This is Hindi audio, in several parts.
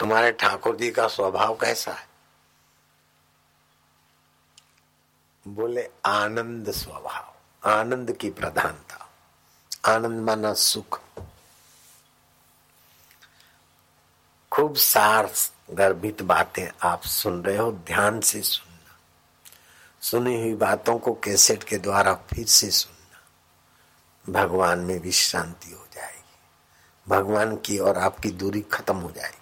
तुम्हारे ठाकुर जी का स्वभाव कैसा है? बोले, आनंद स्वभाव, आनंद की प्रधानता, आनंद माना सुख। खूब सार गर्भित बातें आप सुन रहे हो, ध्यान से सुनना। सुनी हुई बातों को कैसेट के द्वारा फिर से सुनना। भगवान में विश्रांति हो जाएगी। भगवान की और आपकी दूरी खत्म हो जाएगी।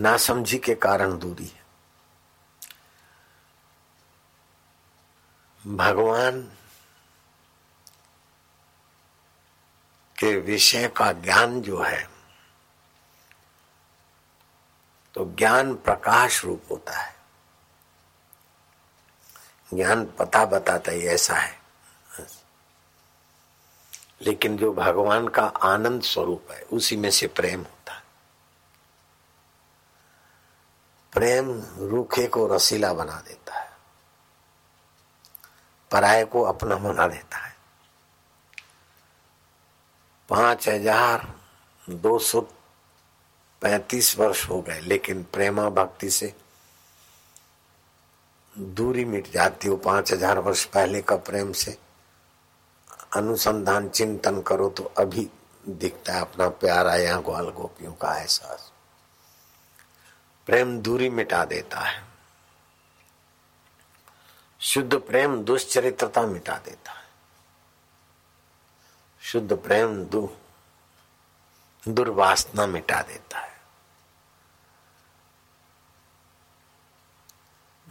ना समझी के कारण दूरी है। भगवान के विषय का ज्ञान जो है तो ज्ञान प्रकाश रूप होता है। ज्ञान पता बताता ही ऐसा है। लेकिन जो भगवान का आनंद स्वरूप है, उसी में से प्रेम है। प्रेम रूखे को रसीला बना देता है। पराये को अपना बना देता है। पाँच हज़ार दो सौ पैतीस वर्ष हो गए, लेकिन प्रेमा भक्ति से दूरी मिट जाती हो। पाँच हज़ार वर्ष पहले का प्रेम से अनुसंधान चिंतन करो तो अभी दिखता है अपना प्यारा यहाँ ग्वाल गोपियों का एहसास। प्रेम दूरी मिटा देता है। शुद्ध प्रेम दुश्चरित्रता मिटा देता है। शुद्ध प्रेम दु, दुर्वासना मिटा देता है।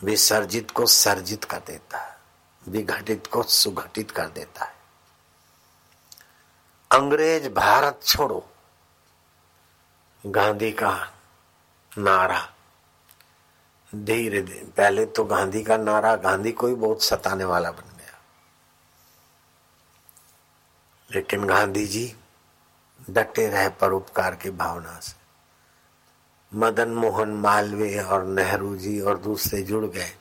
विसर्जित को सर्जित कर देता है, विघटित को सुघटित कर देता है। अंग्रेज़ भारत छोड़ो, गांधी का नारा। धीरे धीरे पहले तो गांधी का नारा, गांधी को ही बहुत सताने वाला बन गया। लेकिन गांधी जी डटे रहे परोपकार की भावना से। मदन मोहन मालवीय और नेहरू जी और दूसरे जुड़ गए।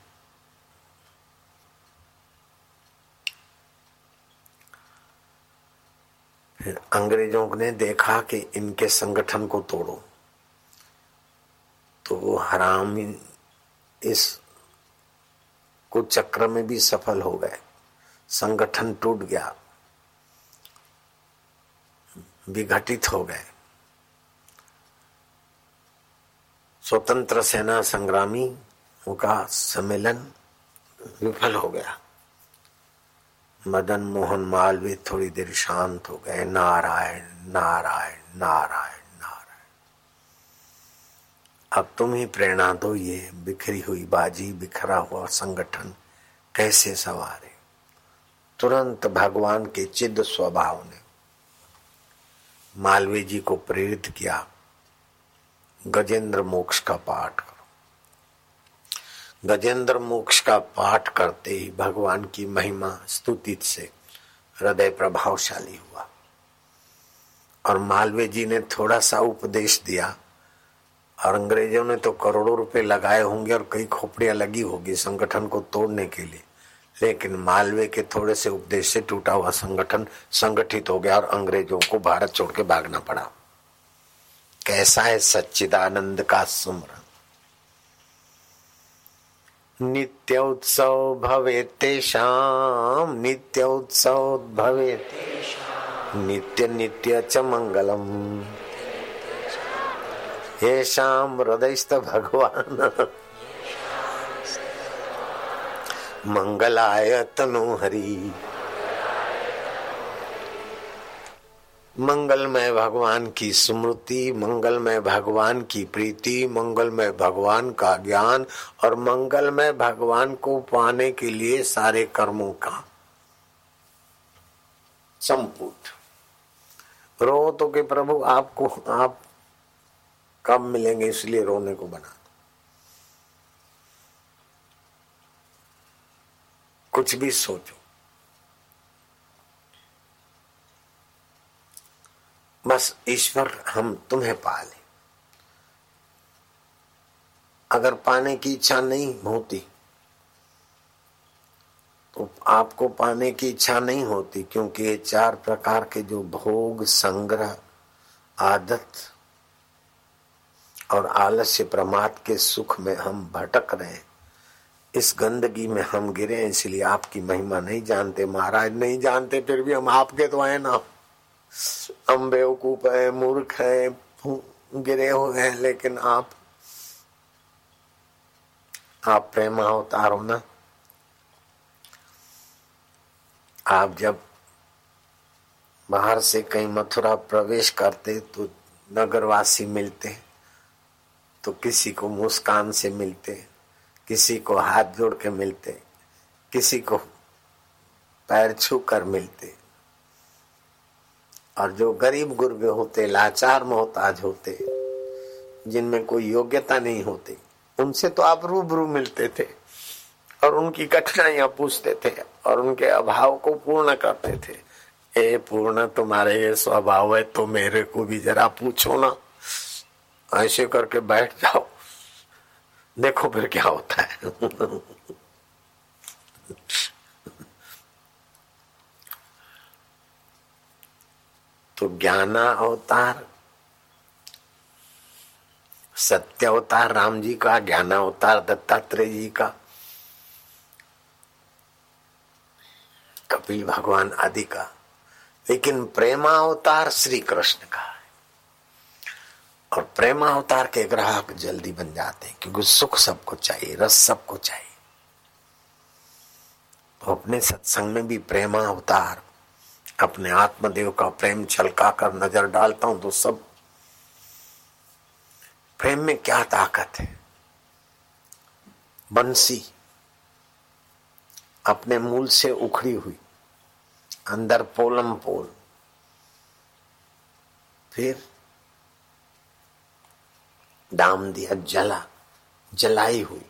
अंग्रेज़ों ने देखा कि इनके संगठन को तोड़ो। तो वो हरामी इस कुछ चक्र में भी सफल हो गए। संगठन टूट गया। विघटित हो गए। स्वतंत्र सेना संग्रामी का सम्मेलन विफल हो गया। मदन मोहन मालवीय थोड़ी देर शांत हो गए। नारायण नारायण नारायण। अब तुम ही प्रेरणा दो ये बिखरी हुई बाजी, बिखरा हुआ संगठन, कैसे सवारे? तुरंत भगवान के चिद स्वभाव ने मालवीय जी को प्रेरित किया, गजेंद्र मोक्ष का पाठ करो। गजेंद्र मोक्ष का पाठ करते ही भगवान की महिमा स्तुति से हृदय प्रभावशाली हुआ। और मालवीय जी ने थोड़ा सा उपदेश दिया और अंग्रेज़ों ने तो करोड़ों रुपए लगाए होंगे और कई खोपड़ियाँ लगी होगी संगठन को तोड़ने के लिए। लेकिन मालवे के थोड़े से उपदेश से टूटा हुआ संगठन संगठित हो गया और अंग्रेज़ों को भारत छोड़ के भागना पड़ा। कैसा है सच्चिदानंद का सुमरन नित्य उत्सव भवे तेषाम नित्य उत्सव भवे नित्य नित्य च मंगलम। ये शाम हृदयस्थ भगवान। मंगलाय तनु हरी। मंगलमय भगवान की स्मृति, मंगलमय भगवान की प्रीति, मंगलमय भगवान का ज्ञान और मंगलमय भगवान को पाने के लिए सारे कर्मों का संपुट रो तो के प्रभु, आपको, आप कब मिलेंगे, इसलिए रोने को बना। कुछ भी सोचो। बस ईश्वर हम तुम्हें पा पाले। अगर पाने की इच्छा नहीं होती तो आपको पाने की इच्छा नहीं होती, क्योंकि ये चार प्रकार के जो भोग, संग्रह, आदत और आलस्य प्रमाद के सुख में हम भटक रहे हैं। इस गंदगी में हम गिरे इसलिए आपकी महिमा नहीं जानते, महाराज नहीं जानते, फिर भी हम आपके तो है ना। हम बेवकूफ़ है, मूर्ख है गिरे हुए हैं, लेकिन आप आप प्रेम अवतार हो ना। आप जब बाहर से कहीं मथुरा प्रवेश करते तो नगरवासी मिलते। तो किसी को मुस्कान से मिलते, किसी को हाथ जोड़ के मिलते, किसी को पैर छू कर मिलते। और जो गरीब गुरबे होते, लाचार मोहताज होते, जिनमें कोई योग्यता नहीं होती, उनसे तो आप रूबरू मिलते थे और उनकी कठिनाइयाँ पूछते थे और उनके अभाव को पूर्ण करते थे। ए पूर्ण, तुम्हारे ये स्वभाव है तो मेरे को भी जरा पूछो ना। ऐसे करके बैठ जाओ। देखो फिर क्या होता है। तो ज्ञाना अवतार, सत्य अवतार, राम जी का, ज्ञान अवतार, दत्तात्रेय जी का, कपिल भगवान आदि का। लेकिन प्रेमा अवतार श्री कृष्ण का। है प्रेमा अवतार के ग्राहक जल्दी बन जाते हैं, क्योंकि सुख सबको चाहिए, रस सबको चाहिए। तो अपने सत्संग में भी प्रेमा अवतार, अपने आत्मदेव का प्रेम छलका कर नज़र डालता हूँ तो सब प्रेम में क्या ताकत है? बंसी अपने मूल से उखड़ी हुई, अंदर पोलम पोल, फिर डाम दिया जला जलाई हुई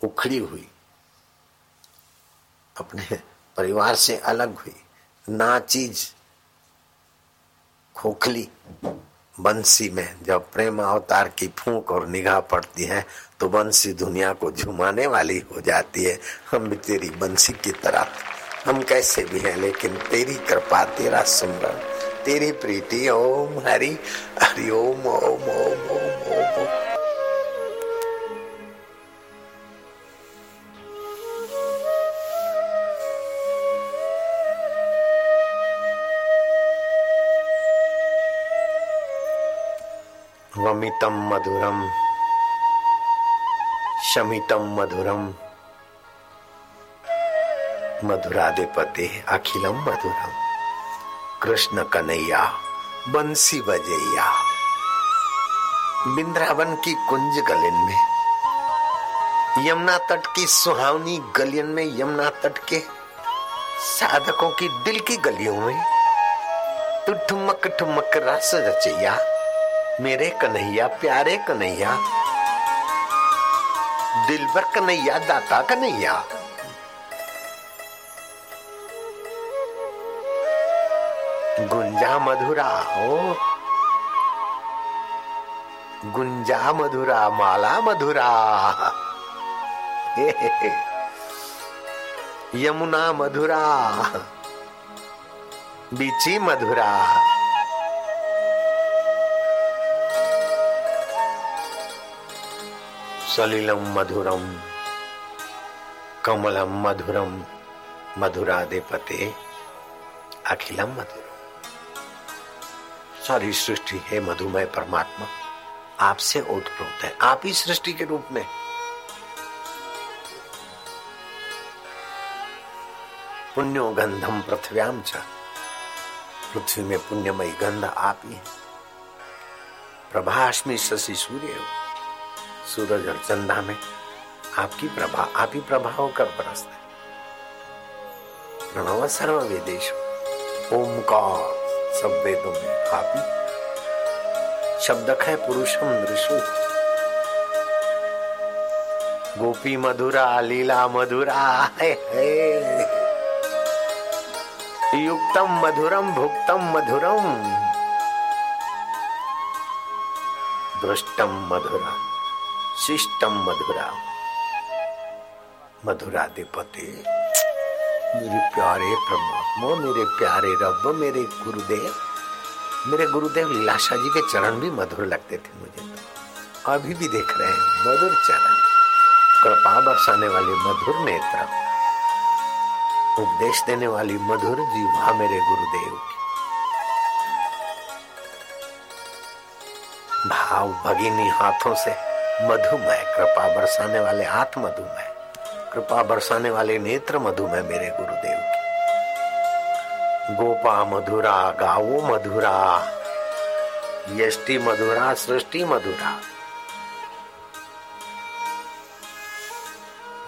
उखड़ी हुई। अपने परिवार से अलग हुई ना चीज़ खोखली बंसी में जब प्रेम अवतार की फूंक और निगाह पड़ती है तो बंसी दुनिया को झुमाने वाली हो जाती है। हम भी तेरी बंसी की तरह हम कैसे भी हैं लेकिन तेरी कृपा तेरा सुमरन तेरी प्रीति ओम हरि हरि ओम ओम ओम ओम ओम, ओम। वमितम मधुरम। शमितम मधुरम। मधुराधिपते अखिलम मधुरम। कृष्ण कन्हैया बंसी बजैया बिंद्रावन की कुंज गलिन में यमुना तट की सुहावनी गलियन में यमुना तट के साधकों की दिल की गलियों में तू ठुमक रस रचैया। मेरे कन्हैया, प्यारे कन्हैया। दिलबर कन्हैया, दाता कन्हैया। गुंजा मधुरा हो। गुंजा मधुरा, माला मधुरा। यमुना मधुरा। बीची मधुरा। सलिलम मधुरम कमलम मधुरम, मधुराधिपते अखिलम मधुरम। सारी सृष्टि है मधुमय परमात्मा। आपसे ओतप्रोत है। आप ही सृष्टि के रूप में। पुण्यो गंधम पृथ्व्याम च। पृथ्वी में पुण्यमयी गंध आप ही है। प्रभाष्मी शशि सूर्य सूरज और चंदा में आपकी प्रभा आप ही प्रभा होकर बरसते प्रणव सर्व वेदेश ओमकार सब वेदों में आप ही। शब्द है पुरुषम ऋषु गोपी मधुरा लीला मधुरा है, है। युक्तम मधुरम भुक्तम मधुरम। दृष्टम मधुरा। शिष्टम मधुरा। मधुरा मधुराधिपति मेरे प्यारे परमात्मा, मेरे प्यारे रब, मेरे गुरुदेव। मेरे गुरुदेव लीलाशा जी के चरण भी मधुर लगते थे मुझे। तो अभी भी देख रहे हैं, मधुर चरण। कृपा बरसाने वाले मधुर नेत्र। उपदेश देने वाली मधुर जीवा मेरे गुरुदेव। भाव भगिनी हाथों से मधुमय कृपा बरसाने वाले हाथ मधुमय कृपा बरसाने वाले नेत्र मधुमय मेरे गुरुदेव की। गोपा मधुरा गावो मधुरा, यष्टि मधुरा, सृष्टि मधुरा।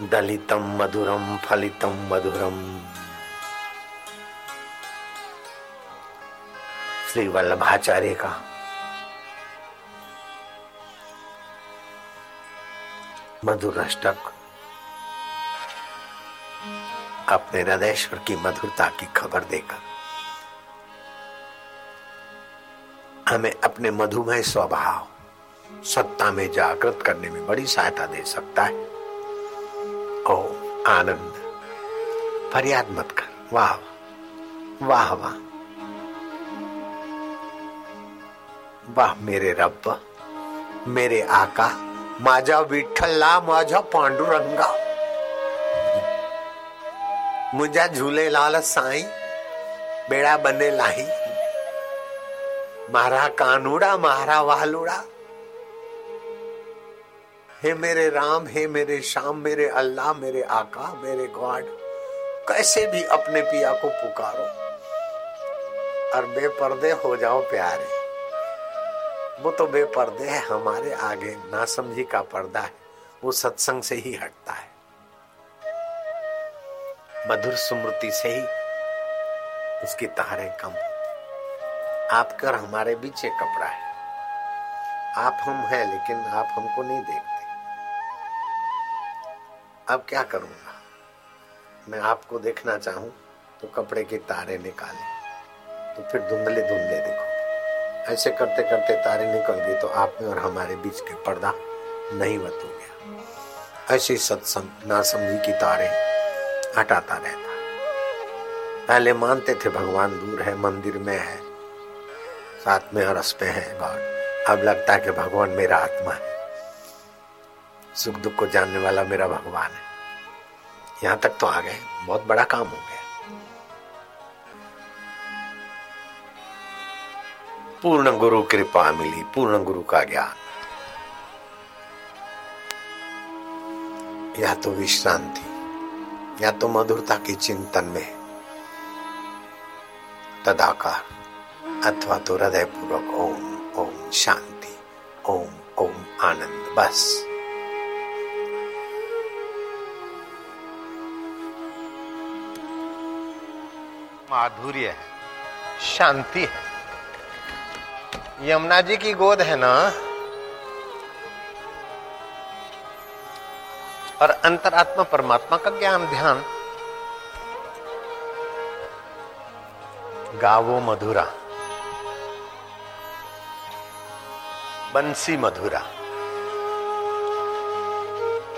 दलितम मधुरम, फलितम मधुरम। श्री वल्लभाचार्य का मधुर अष्टक। अपने हृदयश्वर की मधुरता की खबर देकर। हमें अपने मधुमय स्वभाव, सत्ता में जागृत करने में बड़ी सहायता दे सकता है। ओ आनंद। फरियाद मत कर। वाह वाह वाह। वाह, मेरे रब मेरे आका। माझा विठ्ठला माझा पांडुरंगा. मुंहिंजा झूलेलाल साईं बेड़ा बने लाही मारा कानूड़ा, मारा वालूड़ा. हे मेरे राम, हे मेरे श्याम, मेरे अल्लाह, मेरे आका, मेरे गॉड, कैसे भी अपने पिया को पुकारो। और बेपर्दे हो जाओ प्यारे। वो तो बेपर्दे है, हमारे आगे नासमझी का पर्दा है, वो सत्संग से ही हटता है। मधुर स्मृति से ही उसकी तारे कम आपका और हमारे बीच एक कपड़ा है। आप हम हैं, लेकिन आप हमको नहीं देखते। अब क्या करूँगा? मैं आपको देखना चाहूँ तो कपड़े के तारे निकाले तो फिर धुंधले धुंधले देखो। ऐसे करते करते तारे निकल गई तो आप में और हमारे बीच के पर्दा नहीं हो गया ऐसी सत्संग ना समझी की तारे हटाता रहता। पहले मानते थे भगवान दूर है, मंदिर में है, साथ में अरस पे है गॉड अब लगता है कि भगवान मेरा आत्मा है। सुख दुख को जानने वाला मेरा भगवान है। यहाँ तक तो आ गए, बहुत बड़ा काम हो गया। पूर्ण गुरु कृपा मिली, पूर्ण गुरु का ज्ञान। या तो विश्रांति, या तो मधुरता की चिंतन में तदाकार, अथवा तो हृदय पूर्वक ओम ओम शांति, ओम ओम आनंद, बस। माधुर्य है, शांति है। यमुना जी की गोद है ना? और अंतरात्मा परमात्मा का ज्ञान, ध्यान। गावो मधुरा। बंसी मधुरा।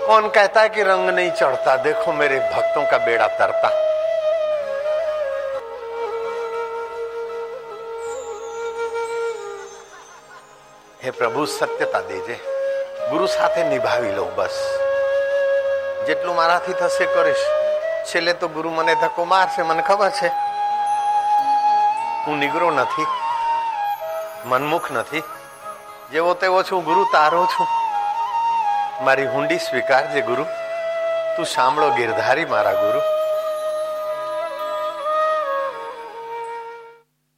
कौन कहता है कि रंग नहीं चढ़ता? देखो मेरे भक्तों का बेड़ा तरता। હે પ્રભુ, સત્યતા દેજે. ગુરુ સાથે નિભાવી લઉં બસ. જેટલું મારાથી થશે કરીશ. છેલ્લે તો ગુરુ મને ધક્કો મારશે, મને ખબર છે. હું નિગરો નથી, મનમુખ નથી. જેવો તેવો છું, ગુરુ તારો છું. મારી હુંડી સ્વીકારજે ગુરુ. તું સાંભળો ગિરધારી મારા ગુરુ.